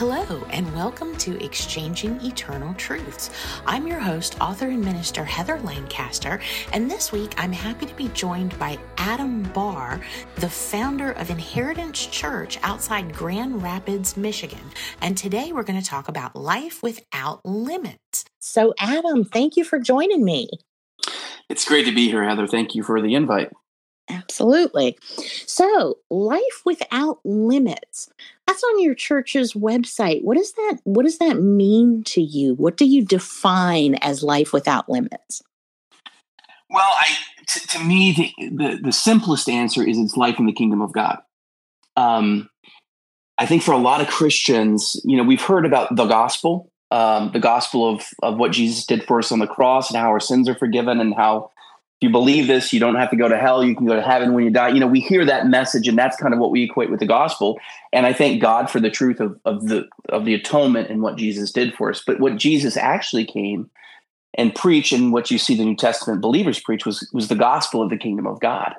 Hello, and welcome to Exchanging Eternal Truths. I'm your host, author, and minister Heather Lancaster, and this week I'm happy to be joined by Adam Barr, the founder of Inheritance Church outside Grand Rapids, Michigan. And today we're going to talk about life without limits. So, Adam, thank you for joining me. It's great to be here, Heather. Thank you for the invite. Absolutely. So, life without limits. That's on your church's website. What does that what does that mean to you? What do you define as life without limits? Well, I t- to me the, the, the simplest answer is it's life in the kingdom of God. Um, I think for a lot of Christians, you know, we've heard about the gospel, um, the gospel of of what Jesus did for us on the cross and how our sins are forgiven and how if you believe this, you don't have to go to hell. You can go to heaven when you die. You know, we hear that message, and that's kind of what we equate with the gospel. And I thank God for the truth of, of the of the atonement and what Jesus did for us. But what Jesus actually came and preached, and what you see the New Testament believers preach was was the gospel of the kingdom of God.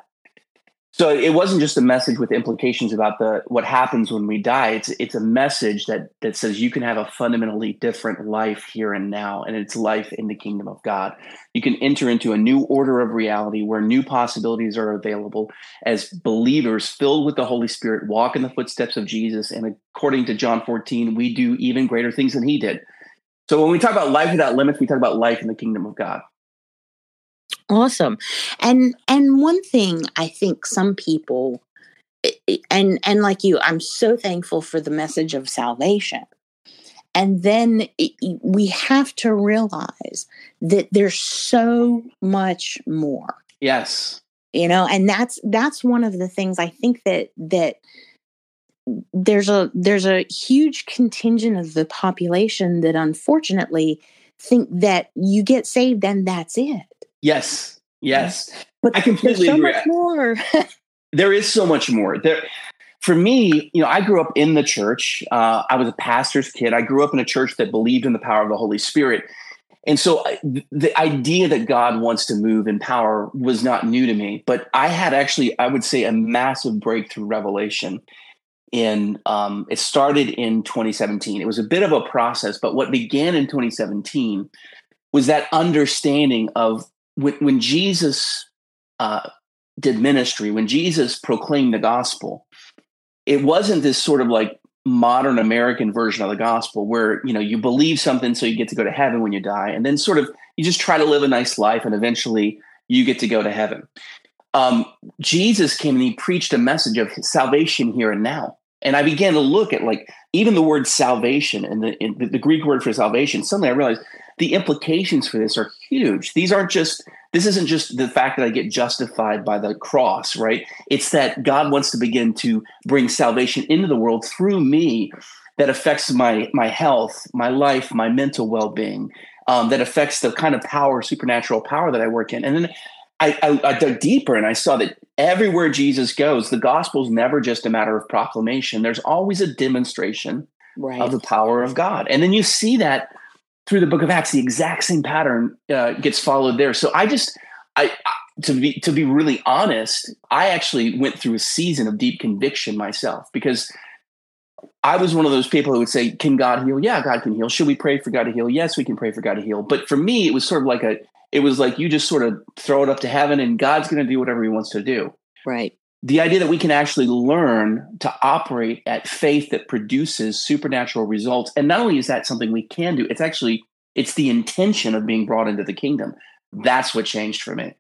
So it wasn't just a message with implications about the what happens when we die. It's it's a message that that says you can have a fundamentally different life here and now, and it's life in the kingdom of God. You can enter into a new order of reality where new possibilities are available as believers filled with the Holy Spirit walk in the footsteps of Jesus. And according to John 14, we do even greater things than he did. So when we talk about life without limits, we talk about life in the kingdom of God. Awesome. And and one thing I think some people and and like you, I'm so thankful for the message of salvation. And then it, we have to realize that there's so much more. Yes. You know, and that's that's one of the things I think that that there's a there's a huge contingent of the population that unfortunately think that you get saved and that's it Yes. Yes. But I completely so agree. Much more. there is so much more. There for me, you know, I grew up in the church. Uh, I was a pastor's kid. I grew up in a church that believed in the power of the Holy Spirit. And so the idea that God wants to move in power was not new to me, but I had actually, I would say, a massive breakthrough revelation. In um, it started in 2017. It was a bit of a process, but what began in 2017 was that understanding of when, when Jesus uh, did ministry, when Jesus proclaimed the gospel, it wasn't this sort of like modern American version of the gospel where you know you believe something so you get to go to heaven when you die, and then sort of you just try to live a nice life and eventually you get to go to heaven. Um, Jesus came and he preached a message of salvation here and now. And I began to look at like even the word salvation and the, the, the Greek word for salvation. Suddenly I realized the implications for this are huge. These aren't just this isn't just the fact that I get justified by the cross, right? It's that God wants to begin to bring salvation into the world through me that affects my my health, my life, my mental well-being, um, that affects the kind of power, supernatural power that I work in. And then I, I, I dug deeper and I saw that everywhere Jesus goes, the gospel is never just a matter of proclamation. There's always a demonstration right. of the power of God. And then you see that through the book of Acts, the exact same pattern uh, gets followed there. So I just, I to be to be really honest, I actually went through a season of deep conviction myself because I was one of those people who would say, "Can God heal? Yeah, God can heal. Should we pray for God to heal? Yes, we can pray for God to heal." But for me, it was sort of like a, it was like you just sort of throw it up to heaven, and God's going to do whatever He wants to do. Right the idea that we can actually learn to operate at faith that produces supernatural results. And not only is that something we can do it's actually it's the intention of being brought into the kingdom. That's what changed for me.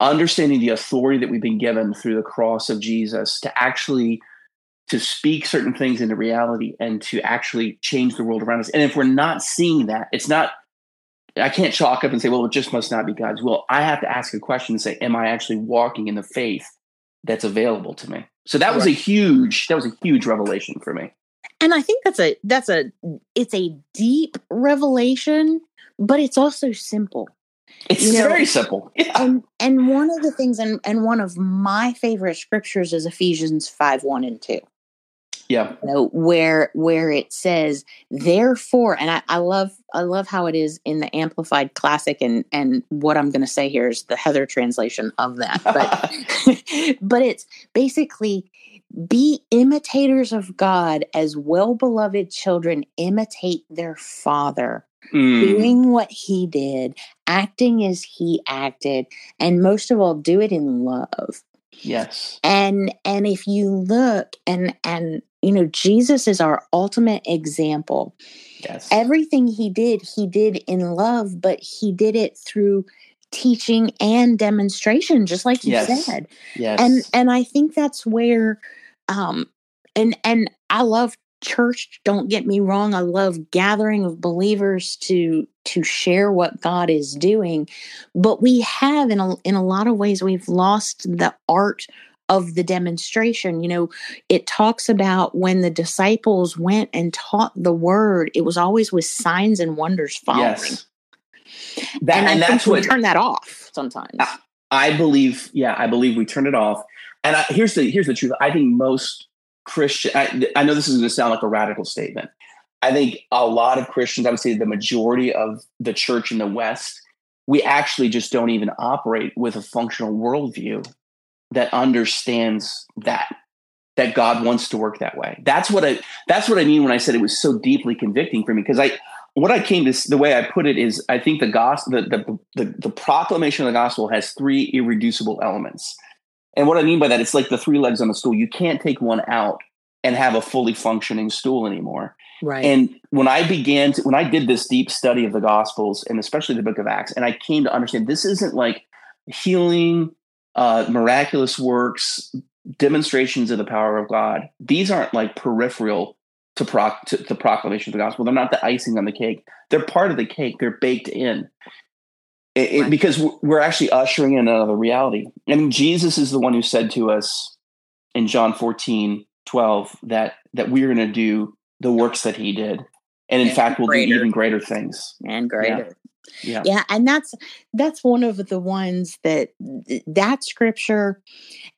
Understanding the authority that we've been given through the cross of jesus to actually to speak certain things into reality and to actually change the world around us. And if we're not seeing that it's not I can't chalk up and say, well, it just must not be God's will. I have to ask a question and say, am I actually walking in the faith that's available to me. So that was a huge that was a huge revelation for me. And I think that's a that's a it's a deep revelation, but it's also simple. It's you know, very simple. Yeah. And and one of the things and and one of my favorite scriptures is Ephesians 5, 1 and 2 yeah you know, where where it says therefore and I, I love i love how it is in the amplified classic and and what i'm going to say here is the heather translation of that but but it's basically be imitators of God as well beloved children imitate their father, mm. doing what he did, acting as he acted, and most of all, do it in love. Yes. And and if you look and and you know Jesus is our ultimate example. Yes. Everything he did, he did in love, but he did it through teaching and demonstration just like you yes. said. Yes. And and I think that's where um and and I love church don't get me wrong i love gathering of believers to to share what god is doing but we have in a in a lot of ways we've lost the art of the demonstration you know it talks about when the disciples went and taught the word it was always with signs and wonders following yes. that, and, and that's what turn that off sometimes I, I, believe yeah i believe we turn it off and I, here's the here's the truth i think most Christian, I, I know this is going to sound like a radical statement. I think a lot of Christians, I would say the majority of the church in the West, we actually just don't even operate with a functional worldview that understands that that God wants to work that way. That's what I that's what I mean when I said it was so deeply convicting for me because I what I came to the way I put it is I think the gospel the the, the, the proclamation of the gospel has three irreducible elements. And what I mean by that, it's like the three legs on a stool. You can't take one out and have a fully functioning stool anymore. Right. And when I began to, when I did this deep study of the Gospels and especially the book of Acts, and I came to understand this isn't like healing, uh, miraculous works, demonstrations of the power of God. These aren't like peripheral to, proc- to the proclamation of the gospel. They're not the icing on the cake. They're part of the cake. They're baked in it, right. because we're actually ushering in another reality. And Jesus is the one who said to us in John 14, 12 that that we're going to do the works that he did. And in and fact, we'll greater. do even greater things. And greater. Yeah. yeah. And that's that's one of the ones that that scripture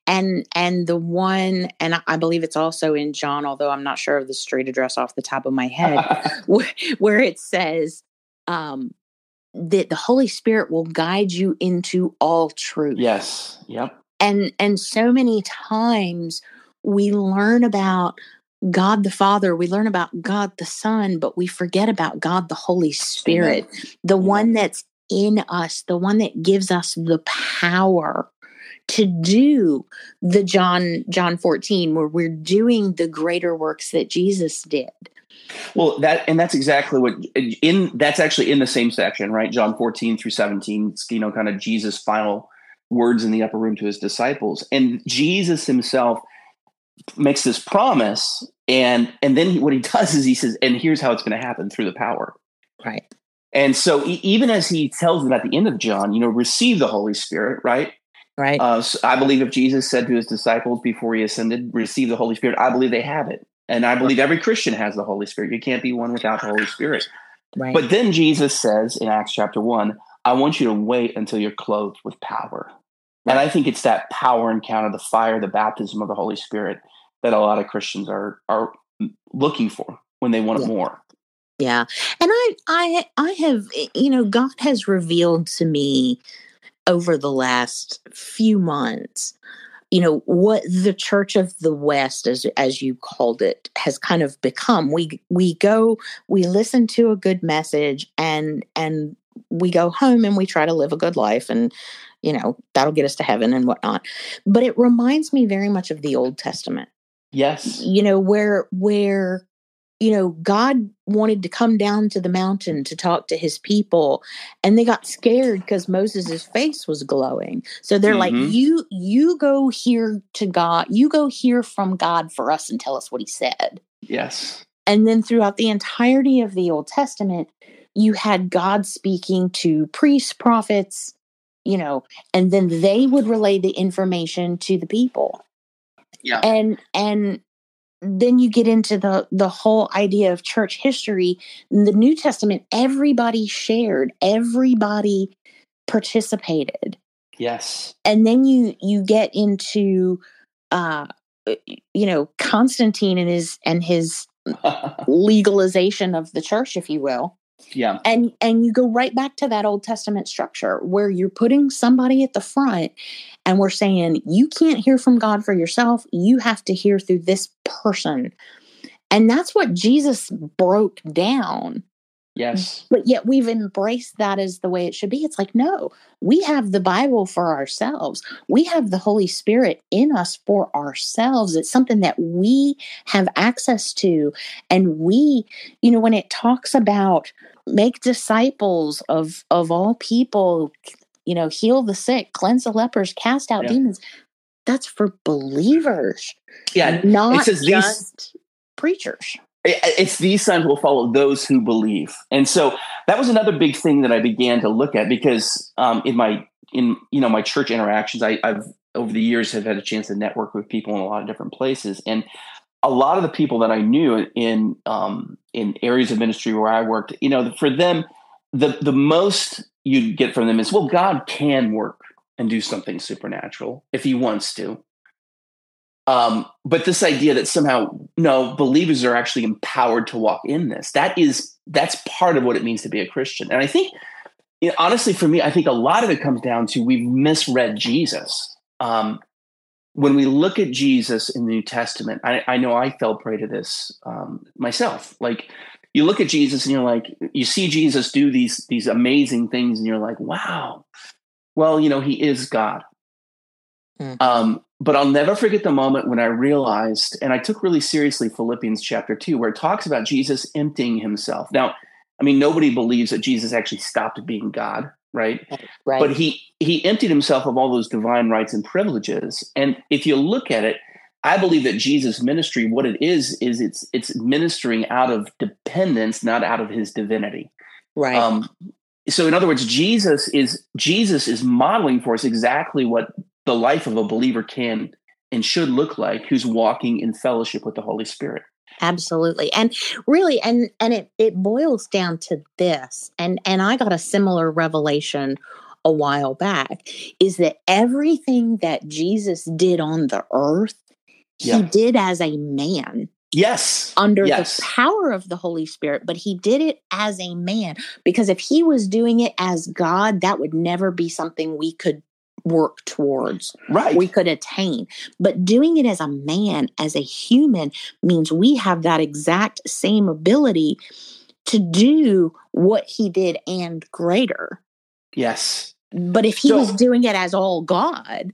and and the one and I believe it's also in John, although I'm not sure of the street address off the top of my head, where, where it says um that the Holy Spirit will guide you into all truth. Yes. Yep. And and so many times we learn about God the Father, we learn about God the Son, but we forget about God the Holy Spirit, Amen. the Amen. one that's in us, the one that gives us the power to do the John John 14 where we're doing the greater works that Jesus did. Well, that and that's exactly what in that's actually in the same section, right? John 14 through 17, you know, kind of Jesus' final words in the upper room to his disciples. And Jesus himself makes this promise, and and then he, what he does is he says, "And here's how it's going to happen through the power." Right. And so even as he tells them at the end of John, you know, receive the Holy Spirit, right? Right. Uh, so I believe if Jesus said to his disciples before he ascended, receive the Holy Spirit, I believe they have it. And I believe every Christian has the Holy Spirit. You can't be one without the Holy Spirit. Right. But then Jesus says in Acts chapter 1, I want you to wait until you're clothed with power. And I think it's that power encounter, the fire, the baptism of the Holy Spirit that a lot of Christians are are looking for when they want yeah. it more. Yeah. And I I I have eh, you know God has revealed to me over the last few months you know what the church of the west as as you called it has kind of become we we go we listen to a good message and and we go home and we try to live a good life and you know that'll get us to heaven and whatnot but it reminds me very much of the old testament yes you know where where you know, God wanted to come down to the mountain to talk to his people and they got scared because Moses' face was glowing. So they're mm-hmm. like, you, you go here to God, you go hear from God for us and tell us what he said. Yes. And then throughout the entirety of the Old Testament, you had God speaking to priests, prophets, you know, and then they would relay the information to the people. Yeah. And and then you get into the the whole idea of church history in the new testament everybody shared everybody participated yes and then you you get into uh you know constantine and his and his legalization of the church if you will Yeah. And and you go right back to that Old Testament structure where you're putting somebody at the front and we're saying you can't hear from God for yourself. You have to hear through this person. And that's what Jesus broke down Yes. but yet we've embraced that as the way it should be. It's like, no, we have the Bible for ourselves. We have the Holy Spirit in us for ourselves. It's something that we have access to. And we, you know, when it talks about make disciples of of all people, you know, heal the sick, cleanse the lepers, cast out Yeah. demons. That's for believers, Yeah. not says these just preachers. It- it's these signs will follow those who believe. And so that was another big thing that i began to look at because um, in my in you know my church interactions I, i've over the years have had a chance to network with people in a lot of different places. And a lot of the people that i knew in um, in areas of ministry where i worked you know for them the the most you'd get from them is well god can work and do something supernatural if he wants to um, but this idea that somehow no believers are actually empowered to walk in this that is that's part of what it means to be a christian. And i think you know, honestly for me i think a lot of it comes down to we've misread jesus. Um, when we look at jesus in the new testament i, I know i fell prey to this um, myself. Like you look at jesus and you're like you see jesus do these these amazing things and you're like wow. Well you know he is god. Mm. um, but I'll never forget the moment when I realized, and I took really seriously Philippians chapter two, where it talks about Jesus emptying himself. Now, I mean, nobody believes that Jesus actually stopped being God, right? Right. But he he emptied himself of all those divine rights and privileges. And if you look at it, I believe that Jesus' ministry, what it is, is it's it's ministering out of dependence, not out of his divinity. right. Um, so, in other words, Jesus is Jesus is modeling for us exactly what the life of a believer can and should look like, who's walking in fellowship with the Holy Spirit. absolutely and really and and it it boils down to this and and i got a similar revelation a while back is that everything that jesus did on the earth he Yeah. did as a man Yes, under Yes. the power of the holy spirit but he did it as a man because if he was doing it as god that would never be something we could work towards right. we could attain. But doing it as a man, as a human, means we have that exact same ability to do what he did and greater. yes, But if he So- was doing it as all God,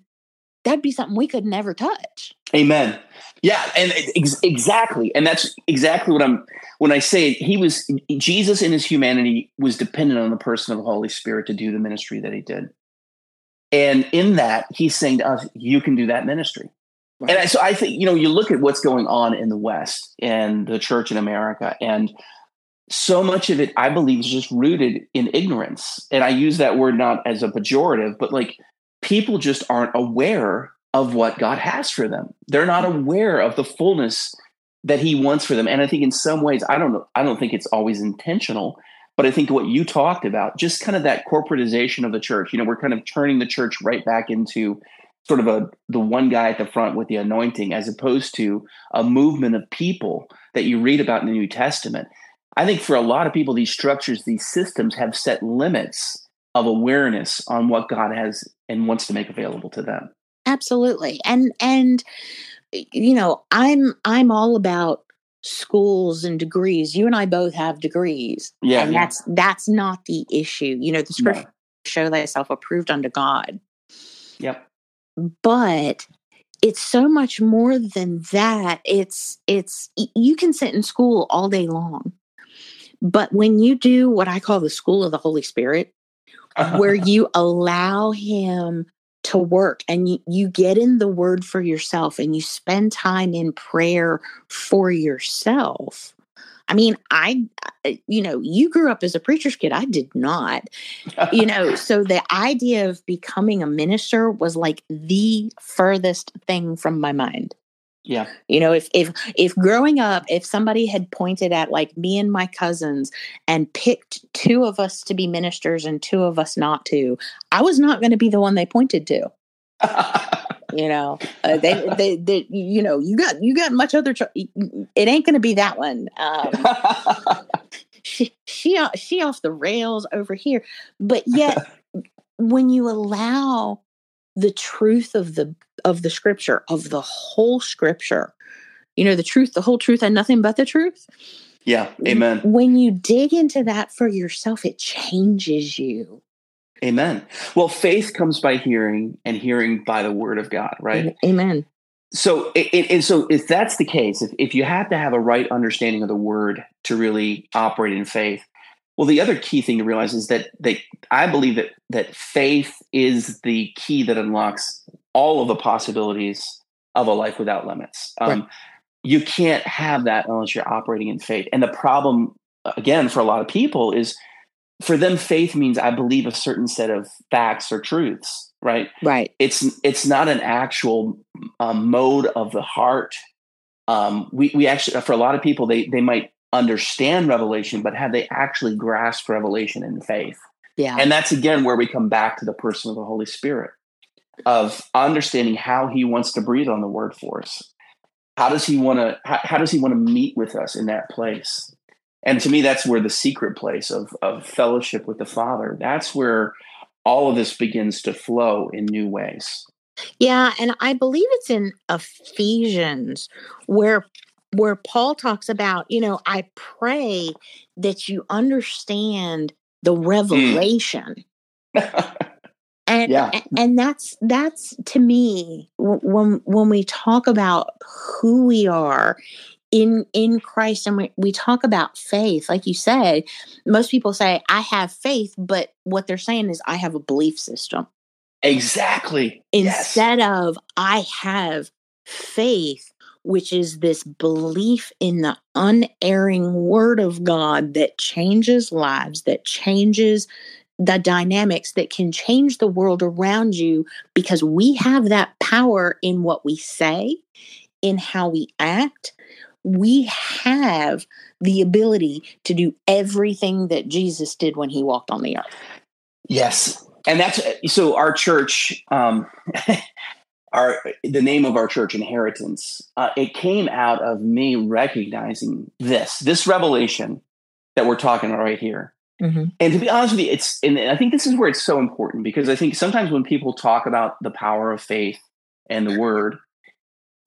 that'd be something we could never touch. Amen. Yeah, and ex- exactly, and that's exactly what I'm when I say he was Jesus in his humanity was dependent on the person of the Holy Spirit to do the ministry that he did, and in that he's saying to us, "You can do that ministry." And I, so I think you know you look at what's going on in the West and the church in America, and so much of it I believe is just rooted in ignorance. And I use that word not as a pejorative, but like people just aren't aware of what God has for them. They're not aware of the fullness that He wants for them. And I think in some ways, I don't know, I don't think it's always intentional, but I think what you talked about, just kind of that corporatization of the church. You know, we're kind of turning the church right back into sort of a the one guy at the front with the anointing as opposed to a movement of people that you read about in the New Testament. I think for a lot of people these structures these systems have set limits of awareness on what God has and wants to make available to them. Absolutely. And and you know, I'm I'm all about schools and degrees. You and I both have degrees. Yeah. and that's that's not the issue. You know, the No. scripture show thyself approved unto God. Yep. but it's so much more than that it's it's you can sit in school all day long but when you do what i call the school of the holy spirit uh-huh. where you allow him to work and you, you get in the word for yourself and you spend time in prayer for yourself. I mean i I- you know you grew up as a preacher's kid i did not. You know so the idea of becoming a minister was like the furthest thing from my mind yeah. you know if if if growing up if somebody had pointed at like me and my cousins and picked two of us to be ministers and two of us not to i was not going to be the one they pointed to you know uh, they, they they you know you got you got much other cho- it ain't going to be that one um she, she she she off the rails over here. But yet, when you allow the truth of the of the scripture of the whole scripture, you know, the truth, the whole truth, and nothing but the truth. Yeah, amen. When you dig into that for yourself, it changes you. Amen. Well, faith comes by hearing, and hearing by the word of God, right? Amen so it, it, so if that's the case if, if you have to have a right understanding of the word to really operate in faith well the other key thing to realize is that that i believe that that faith is the key that unlocks all of the possibilities of a life without limits. Um, right. you can't have that unless you're operating in faith. And the problem again for a lot of people is for them faith means i believe a certain set of facts or truths right? Right. It's it's not an actual um, mode of the heart. Um, we we actually for a lot of people they they might understand revelation but have they actually grasped revelation in faith? Yeah. And that's again where we come back to the person of the holy spirit of understanding how he wants to breathe on the word for us. How does he want to how, how does he want to meet with us in that place? And to me that's where the secret place of of fellowship with the father that's where all of this begins to flow in new ways. Yeah, and I believe it's in Ephesians where where Paul talks about, you know, I pray that you understand the hmm. revelation. Mm. and yeah. and that's that's to me when when we talk about who we are in in Christ and we, we talk about faith like you said most people say I have faith but what they're saying is I have a belief system exactly instead yes. of I have faith which is this belief in the unerring word of God that changes lives that changes the dynamics that can change the world around you because we have that power in what we say in how we act we have the ability to do everything that Jesus did when he walked on the earth. Yes. And that's so our church, um, our the name of our church, Inheritance, uh, it came out of me recognizing this, this revelation that we're talking about right here. Mm-hmm. And to be honest with you, it's and I think this is where it's so important because I think sometimes when people talk about the power of faith and the word,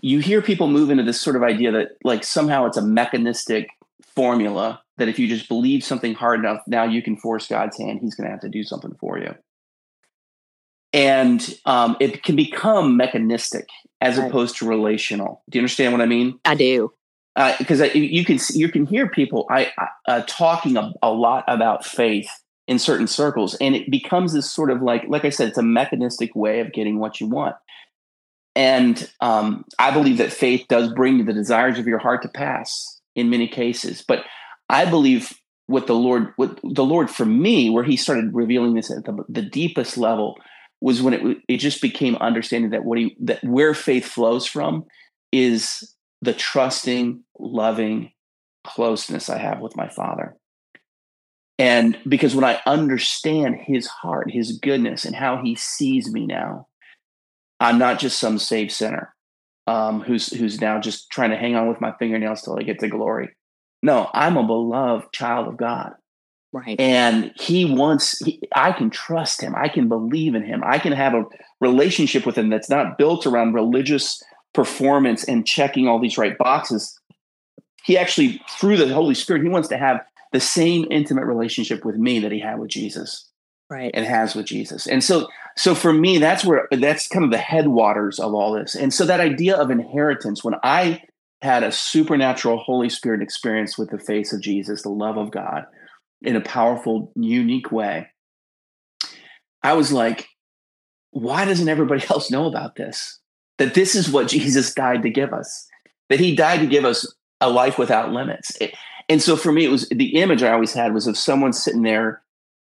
you hear people move into this sort of idea that like somehow it's a mechanistic formula that if you just believe something hard enough, now you can force God's hand. He's going to have to do something for you. And um, it can become mechanistic as right. opposed to relational. Do you understand what I mean? I do. Because uh, you can you can hear people I, uh, talking a, a lot about faith in certain circles, and it becomes this sort of like like I said, it's a mechanistic way of getting what you want. And um, I believe that faith does bring the desires of your heart to pass in many cases. But I believe what the Lord, what the Lord for me, where He started revealing this at the, the deepest level, was when it it just became understanding that what He that where faith flows from is the trusting, loving closeness I have with my Father. And because when I understand His heart, His goodness, and how He sees me now, I'm not just some saved sinner um, who's who's now just trying to hang on with my fingernails till I get to glory. No, I'm a beloved child of God. Right. And he wants, he, I can trust him. I can believe in him. I can have a relationship with him that's not built around religious performance and checking all these right boxes. He actually, through the Holy Spirit, he wants to have the same intimate relationship with me that he had with Jesus. Right. And has with Jesus. And so so for me that's where that's kind of the headwaters of all this and so that idea of inheritance when i had a supernatural holy spirit experience with the face of jesus the love of god in a powerful unique way. I was like why doesn't everybody else know about this? That this is what jesus died to give us. That he died to give us a life without limits. It, and so for me it was the image i always had was of someone sitting there.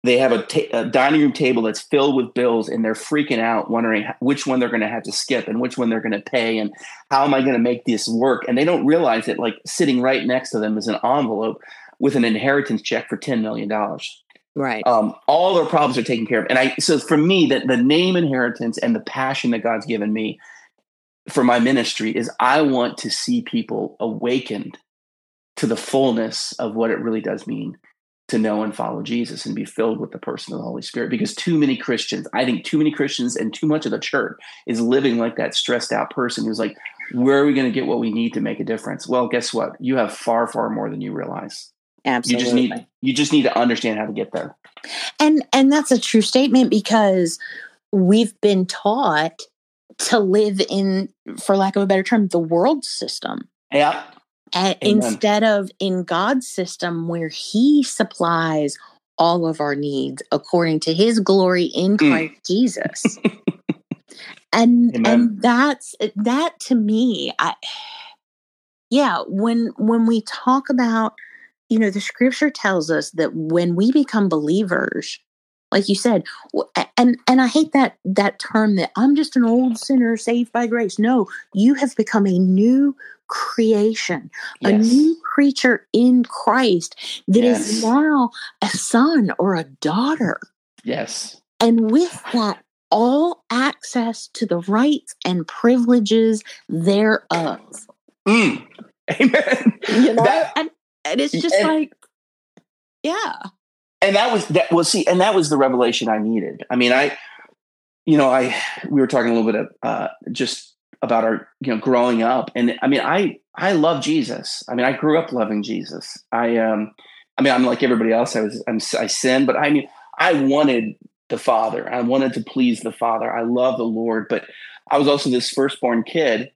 They have a, ta- a, dining room table that's filled with bills and they're freaking out wondering which one they're going to have to skip and which one they're going to pay and how am i going to make this work? And they don't realize that like sitting right next to them is an envelope with an inheritance check for $10 million right um, all their problems are taken care of and i so for me that the name inheritance and the passion that god's given me for my ministry is i want to see people awakened to the fullness of what it really does mean to know and follow Jesus and be filled with the person of the Holy Spirit. Because too many Christians, I think too many Christians and too much of the church is living like that stressed out person who's like, where are we going to get what we need to make a difference? Well, guess what? You have far, far more than you realize. Absolutely. You just need you just need to understand how to get there. And and that's a true statement because we've been taught to live in, for lack of a better term, the world system. Yeah. Instead of in God's system where He supplies all of our needs according to His glory in mm. Christ mm. Jesus. and Amen. and that's that to me, I yeah, when when we talk about you know the scripture tells us that when we become believers like you said and and i hate that that term that i'm just an old sinner saved by grace no you have become a new creation yes. a new creature in christ that yes. is now a son or a daughter yes and with that all access to the rights and privileges thereof mm. amen you know that, and, and it's just and, like yeah. And that was that well see and that was the revelation i needed. I mean i you know i we were talking a little bit of uh just about our you know growing up. And i mean i i love jesus. I mean i grew up loving jesus. I um i mean i'm like everybody else. I was I'm, i sin but i mean i wanted the father. I wanted to please the father. I love the lord. But i was also this firstborn kid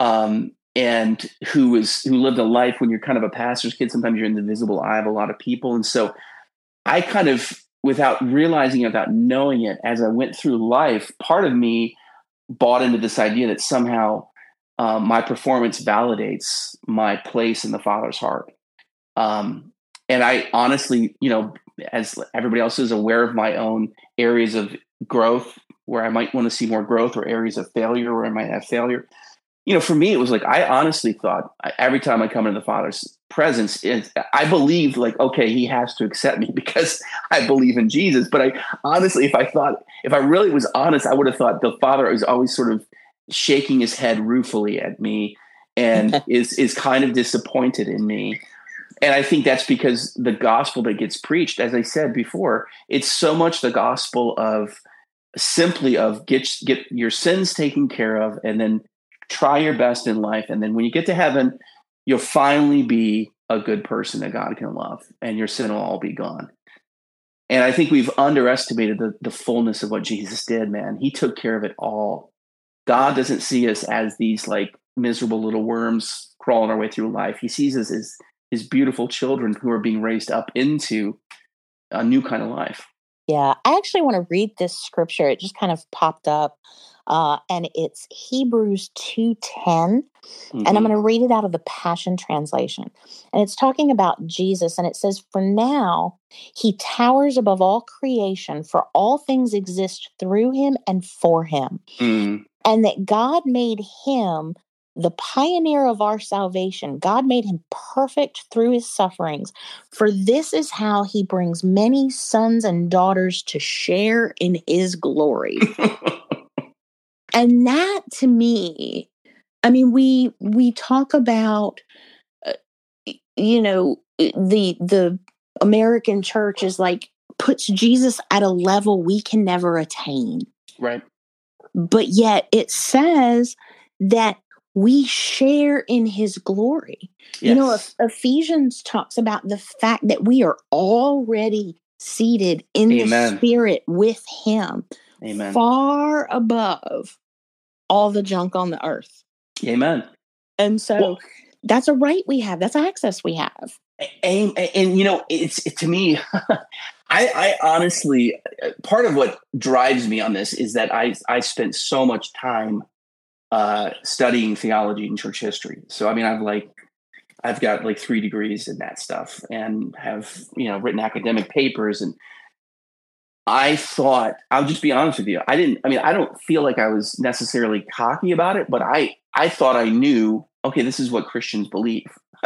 um and who was who lived a life when you're kind of a pastor's kid sometimes you're in the visible eye of a lot of people. And so i kind of without realizing it without knowing it as i went through life part of me bought into this idea that somehow um, my performance validates my place in the father's heart. Um, and i honestly you know as everybody else is aware of my own areas of growth where i might want to see more growth or areas of failure where i might have failure you know, for me, it was like I honestly thought every time I come into the Father's presence, it, I believed like, okay, He has to accept me because I believe in Jesus. But I honestly, if I thought, if I really was honest, I would have thought the Father was always sort of shaking his head ruefully at me and is is kind of disappointed in me. And I think that's because the gospel that gets preached, as I said before, it's so much the gospel of simply of get get your sins taken care of and then try your best in life. And then when you get to heaven, you'll finally be a good person that God can love, and your sin will all be gone. And I think we've underestimated the, the fullness of what Jesus did, man. He took care of it all. God doesn't see us as these like miserable little worms crawling our way through life. He sees us as his beautiful children who are being raised up into a new kind of life. Yeah, I actually want to read this scripture. It just kind of popped up uh, and it's Hebrews 2.10. Mm-hmm. And I'm mm-hmm. going to read it out of the Passion Translation. And it's talking about Jesus. And it says, For now, he towers above all creation, for all things exist through him and for him. Mm. And that God made him the pioneer of our salvation. God made him perfect through his sufferings. For this is how he brings many sons and daughters to share in his glory. and that to me i mean we we talk about uh, you know the the american church is like puts jesus at a level we can never attain right but yet it says that we share in his glory yes. you know ephesians talks about the fact that we are already seated in Amen. the spirit with him Amen. far above all the junk on the earth. Amen. And so well, that's a right we have. That's access we have. And, and, you know, it's it, to me, I, I honestly, part of what drives me on this is that I I spent so much time uh, studying theology and church history. So I mean, I've like I've got like three degrees in that stuff, and have you know written academic papers and I thought I'll just be honest with you. I didn't. I mean, I don't feel like I was necessarily cocky about it, but I I thought I knew. Okay, this is what Christians believe,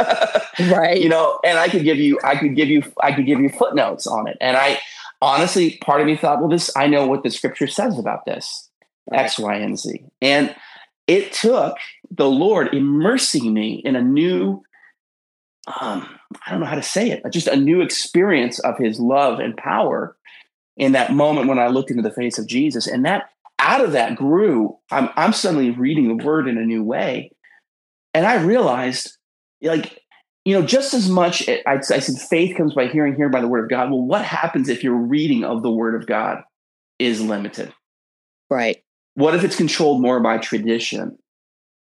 right? You know, and I could give you, I could give you, I could give you footnotes on it. And I honestly, part of me thought, well, this I know what the Scripture says about this right. X, Y, and Z, and it took the Lord immersing me in a new um, I don't know how to say it, just a new experience of his love and power in that moment when I looked into the face of Jesus. And that out of that grew, I'm, I'm suddenly reading the word in a new way. And I realized, like, you know, just as much, eh, I, I said, faith comes by hearing, hearing by the word of God. Well, what happens if your reading of the word of God is limited? Right. What if it's controlled more by tradition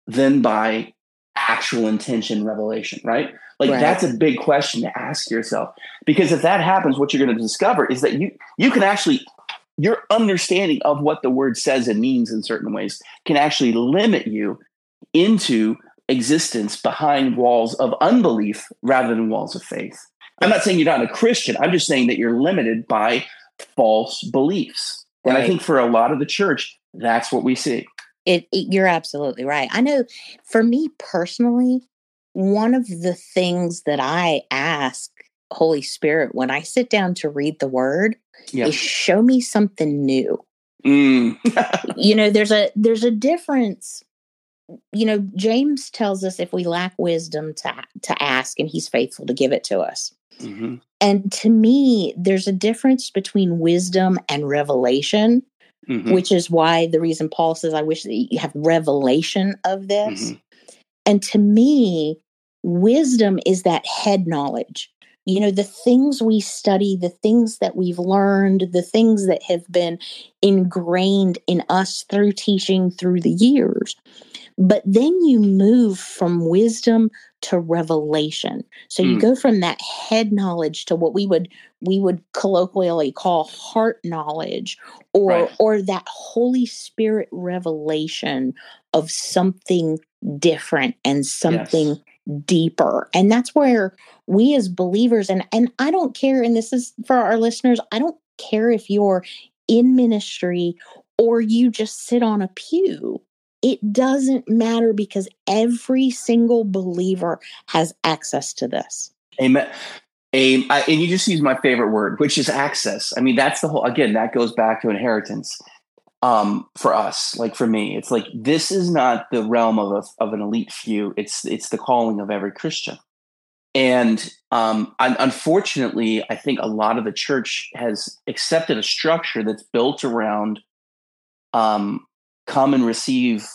than by actual intention revelation, right? Like right. that's a big question to ask yourself. Because if that happens, what you're going to discover is that you you can actually your understanding of what the word says and means in certain ways can actually limit you into existence behind walls of unbelief rather than walls of faith. I'm not saying you're not a Christian. I'm just saying that you're limited by false beliefs. Right. And I think for a lot of the church, that's what we see. It, it, you're absolutely right. I know for me personally, one of the things that I ask Holy Spirit when I sit down to read the word yeah. is show me something new. Mm. you know, there's a there's a difference. You know, James tells us if we lack wisdom to to ask, and He's faithful to give it to us. Mm-hmm. And to me, there's a difference between wisdom and revelation, mm-hmm. which is why the reason Paul says, I wish that you have revelation of this. Mm-hmm. And to me, wisdom is that head knowledge. You know, the things we study, the things that we've learned, the things that have been ingrained in us through teaching through the years. But then you move from wisdom to revelation. So you mm. go from that head knowledge to what we would we would colloquially call heart knowledge or right. or that Holy Spirit revelation of something different and something yes. deeper. And that's where we as believers and and I don't care and this is for our listeners, I don't care if you're in ministry or you just sit on a pew it doesn't matter because every single believer has access to this. Amen. A, I, and you just use my favorite word, which is access. I mean, that's the whole, again, that goes back to inheritance um, for us. Like for me, it's like, this is not the realm of, a, of an elite few. It's, it's the calling of every Christian. And um, unfortunately, I think a lot of the church has accepted a structure that's built around um, come and receive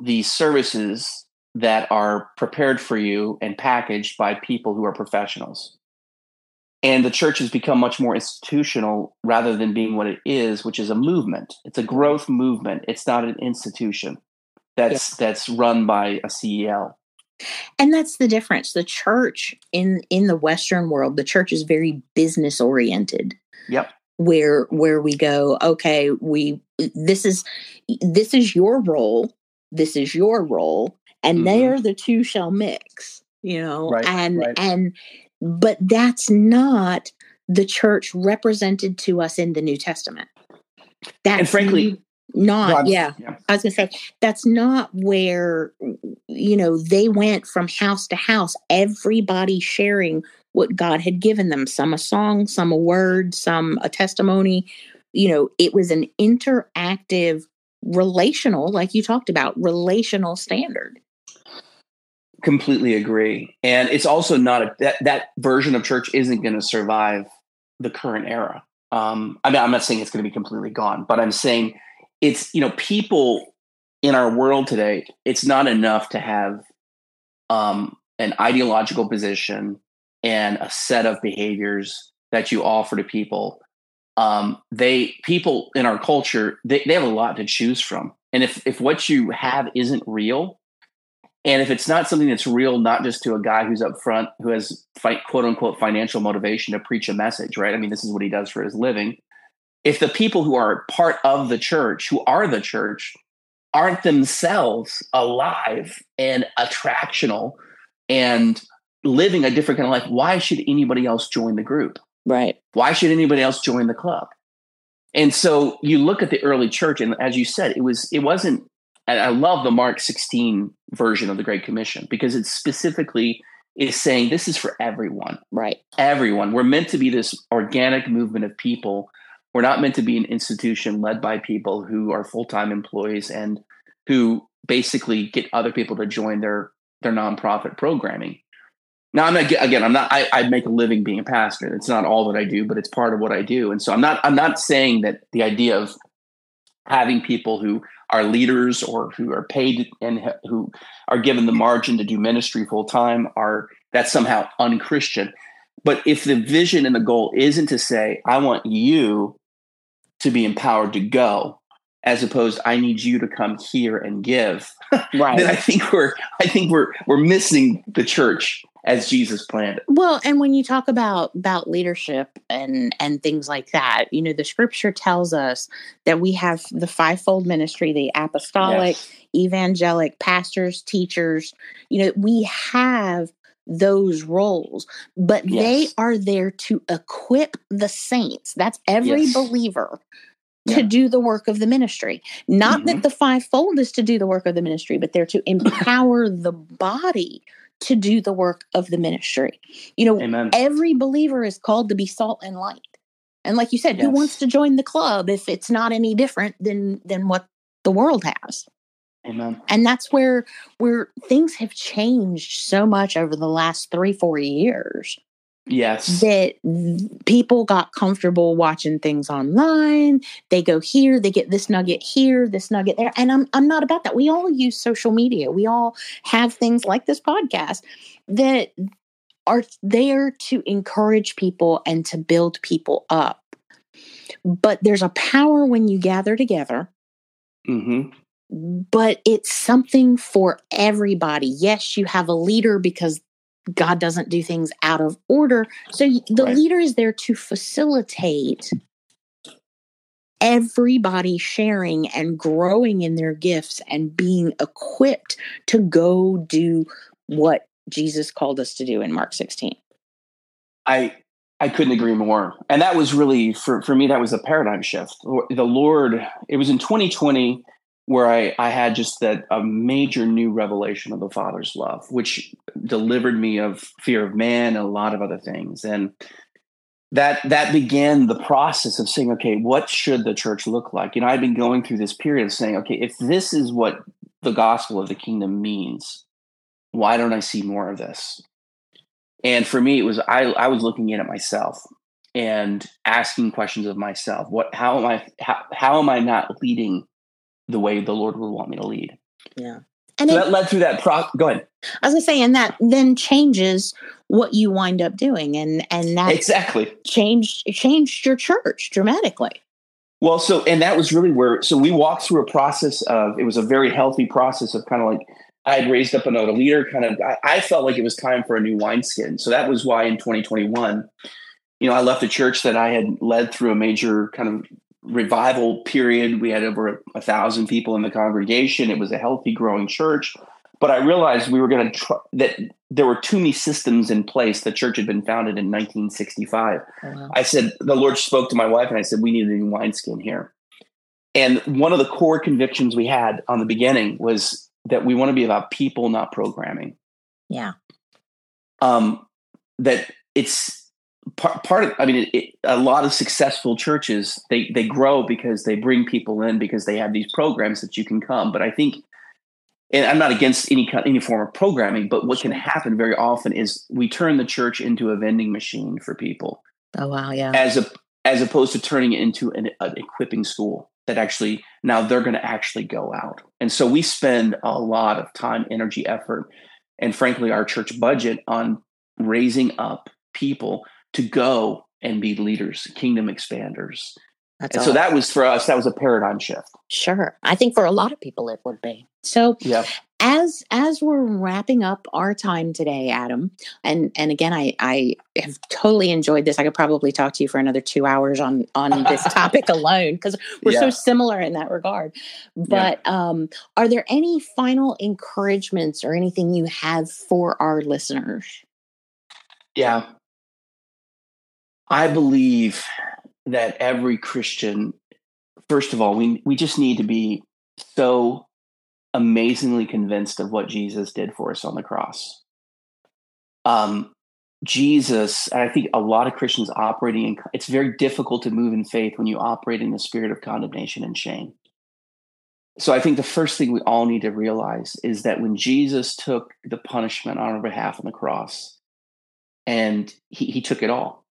these services that are prepared for you and packaged by people who are professionals. And the church has become much more institutional rather than being what it is, which is a movement. It's a growth movement. It's not an institution that's yeah. that's run by a CEO. And that's the difference. The church in in the Western world, the church is very business oriented. Yep where where we go okay we this is this is your role this is your role and mm-hmm. there the two shall mix you know right, and right. and but that's not the church represented to us in the new testament that's and frankly not yeah. yeah i was gonna say that's not where you know they went from house to house everybody sharing what God had given them some a song, some a word, some a testimony. You know, it was an interactive, relational, like you talked about, relational standard. Completely agree. And it's also not a, that, that version of church isn't going to survive the current era. Um, I mean, I'm not saying it's going to be completely gone, but I'm saying it's, you know, people in our world today, it's not enough to have um, an ideological position and a set of behaviors that you offer to people um, they people in our culture they, they have a lot to choose from and if if what you have isn't real and if it's not something that's real not just to a guy who's up front who has fight, quote unquote financial motivation to preach a message right i mean this is what he does for his living if the people who are part of the church who are the church aren't themselves alive and attractional and living a different kind of life, why should anybody else join the group? Right. Why should anybody else join the club? And so you look at the early church, and as you said, it was it wasn't. And I love the Mark 16 version of the Great Commission because it specifically is saying this is for everyone. Right. Everyone. We're meant to be this organic movement of people. We're not meant to be an institution led by people who are full-time employees and who basically get other people to join their their nonprofit programming Now I'm not again. I'm not. I, I make a living being a pastor. It's not all that I do, but it's part of what I do. And so I'm not. I'm not saying that the idea of having people who are leaders or who are paid and who are given the margin to do ministry full time are that's somehow unchristian. But if the vision and the goal isn't to say, I want you to be empowered to go, as opposed I need you to come here and give, right. then I think we're I think we're we're missing the church as Jesus planned it. Well, and when you talk about about leadership and and things like that, you know, the scripture tells us that we have the fivefold ministry, the apostolic, yes. evangelic, pastors, teachers, you know, we have those roles, but yes. they are there to equip the saints. That's every yes. believer to yeah. do the work of the ministry. Not mm-hmm. that the fivefold is to do the work of the ministry, but they're to empower the body to do the work of the ministry. You know, Amen. every believer is called to be salt and light. And like you said, yes. who wants to join the club if it's not any different than than what the world has? Amen. And that's where where things have changed so much over the last 3 4 years. Yes. That people got comfortable watching things online. They go here, they get this nugget here, this nugget there. And I'm I'm not about that. We all use social media. We all have things like this podcast that are there to encourage people and to build people up. But there's a power when you gather together. hmm But it's something for everybody. Yes, you have a leader because God doesn't do things out of order. So the right. leader is there to facilitate everybody sharing and growing in their gifts and being equipped to go do what Jesus called us to do in Mark 16. I I couldn't agree more. And that was really for for me that was a paradigm shift. The Lord, it was in 2020 where I, I had just that a major new revelation of the Father's love, which delivered me of fear of man and a lot of other things. And that that began the process of saying, okay, what should the church look like? You know, I've been going through this period of saying, okay, if this is what the gospel of the kingdom means, why don't I see more of this? And for me, it was I I was looking in at myself and asking questions of myself. What how am I how, how am I not leading the way the Lord would want me to lead. Yeah. And so it, that led through that pro go ahead. I was gonna say, and that then changes what you wind up doing. And and that exactly changed changed your church dramatically. Well, so and that was really where so we walked through a process of it was a very healthy process of kind of like I had raised up another leader, kind of I, I felt like it was time for a new wineskin. So that was why in 2021, you know, I left a church that I had led through a major kind of revival period. We had over a, thousand people in the congregation. It was a healthy, growing church. But I realized we were going to try that there were too many systems in place. The church had been founded in 1965. Oh, wow. I said, the Lord spoke to my wife and I said, we need a new wineskin here. And one of the core convictions we had on the beginning was that we want to be about people, not programming. Yeah. Um, that it's part, part of i mean it, it, a lot of successful churches they they grow because they bring people in because they have these programs that you can come. But i think and i'm not against any any form of programming but what can happen very often is we turn the church into a vending machine for people. Oh wow yeah. As a as opposed to turning it into an, an equipping school that actually now they're going to actually go out. And so we spend a lot of time energy effort and frankly our church budget on raising up people to go and be leaders, kingdom expanders. That's and so that was for us, that was a paradigm shift. Sure. I think for a lot of people it would be. So yeah. as as we're wrapping up our time today, Adam, and and again I I have totally enjoyed this. I could probably talk to you for another two hours on on this topic alone because we're yeah. so similar in that regard. But yeah. um are there any final encouragements or anything you have for our listeners? Yeah. I believe that every Christian, first of all, we we just need to be so amazingly convinced of what Jesus did for us on the cross. Um, Jesus, and I think a lot of Christians operating in it's very difficult to move in faith when you operate in the spirit of condemnation and shame. So I think the first thing we all need to realize is that when Jesus took the punishment on our behalf on the cross, and he, he took it all.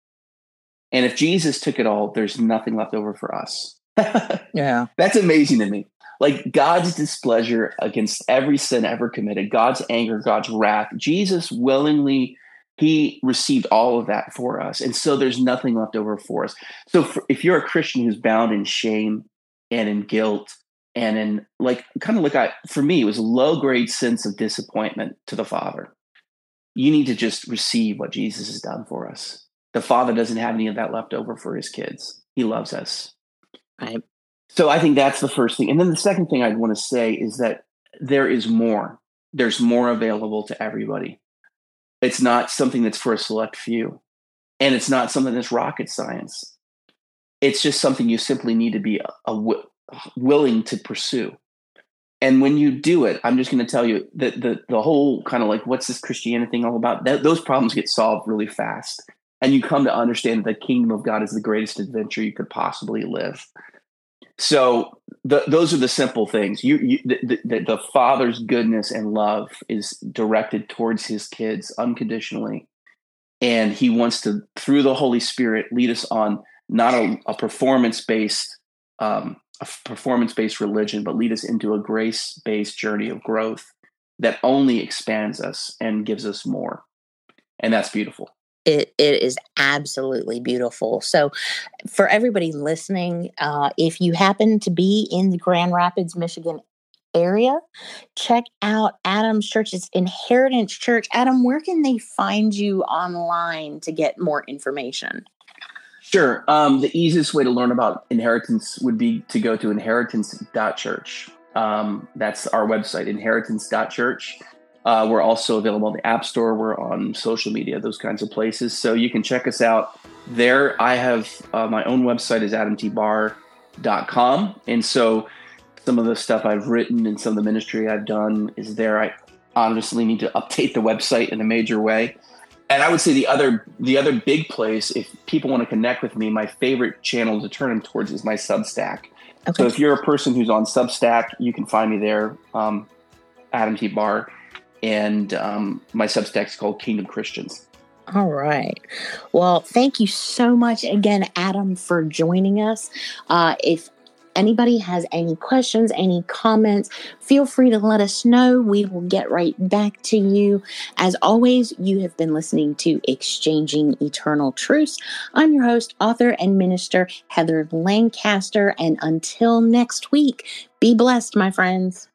And if Jesus took it all, there's nothing left over for us. yeah. That's amazing to me. Like God's displeasure against every sin ever committed, God's anger, God's wrath, Jesus willingly he received all of that for us. And so there's nothing left over for us. So for, if you're a Christian who's bound in shame and in guilt and in like kind of like I for me, it was a low grade sense of disappointment to the Father. You need to just receive what Jesus has done for us. The Father doesn't have any of that left over for his kids. He loves us. Right. So I think that's the first thing. And then the second thing I'd want to say is that there is more. There's more available to everybody. It's not something that's for a select few. And it's not something that's rocket science. It's just something you simply need to be uh, a, a willing to pursue. And when you do it, I'm just going to tell you that the the whole kind of like what's this Christianity thing all about? That, those problems get solved really fast, and you come to understand that the kingdom of God is the greatest adventure you could possibly live. So the, those are the simple things. You, you the, the, the, father's goodness and love is directed towards his kids unconditionally, and he wants to through the Holy Spirit lead us on not a, a performance based um, a performance based religion, but lead us into a grace based journey of growth that only expands us and gives us more, and that's beautiful it, it is absolutely beautiful. So, for everybody listening, uh, if you happen to be in the Grand Rapids, Michigan area, check out Adam's Church's Inheritance Church. Adam, where can they find you online to get more information? Sure. Um, the easiest way to learn about inheritance would be to go to inheritance.church. Um, that's our website, inheritance.church. Uh, we're also available on the App Store. We're on social media, those kinds of places. So you can check us out there. I have uh, my own website is adamtbarr.com. And so some of the stuff I've written and some of the ministry I've done is there. I honestly need to update the website in a major way. And I would say the other the other big place, if people want to connect with me, my favorite channel to turn them towards is my Substack. Okay. So if you're a person who's on Substack, you can find me there, um, Adam T. Barr and um, my is called Kingdom Christians. All right. Well, thank you so much again, Adam, for joining us. Uh, if anybody has any questions, any comments, feel free to let us know. We will get right back to you. As always, you have been listening to Exchanging Eternal Truths. I'm your host, author, and minister, Heather Lancaster. And until next week, be blessed, my friends.